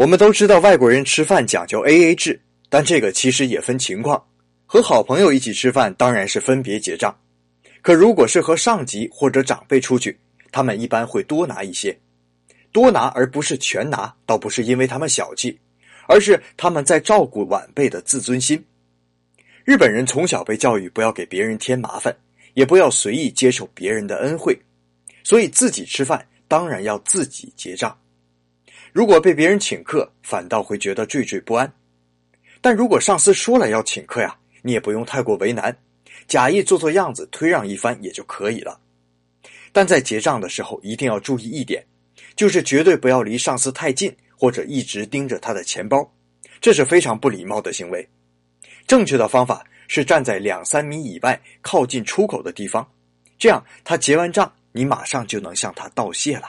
我们都知道外国人吃饭讲究 A A 制，但这个其实也分情况。和好朋友一起吃饭当然是分别结账，可如果是和上级或者长辈出去，他们一般会多拿一些。多拿而不是全拿，倒不是因为他们小气，而是他们在照顾晚辈的自尊心。日本人从小被教育不要给别人添麻烦，也不要随意接受别人的恩惠，所以自己吃饭当然要自己结账。如果被别人请客，反倒会觉得惴惴不安。但如果上司说了要请客呀，你也不用太过为难，假意做做样子，推让一番也就可以了。但在结账的时候，一定要注意一点。就是绝对不要离上司太近，或者一直盯着他的钱包，这是非常不礼貌的行为。正确的方法是站在两三米以外，靠近出口的地方，这样他结完账，你马上就能向他道谢了。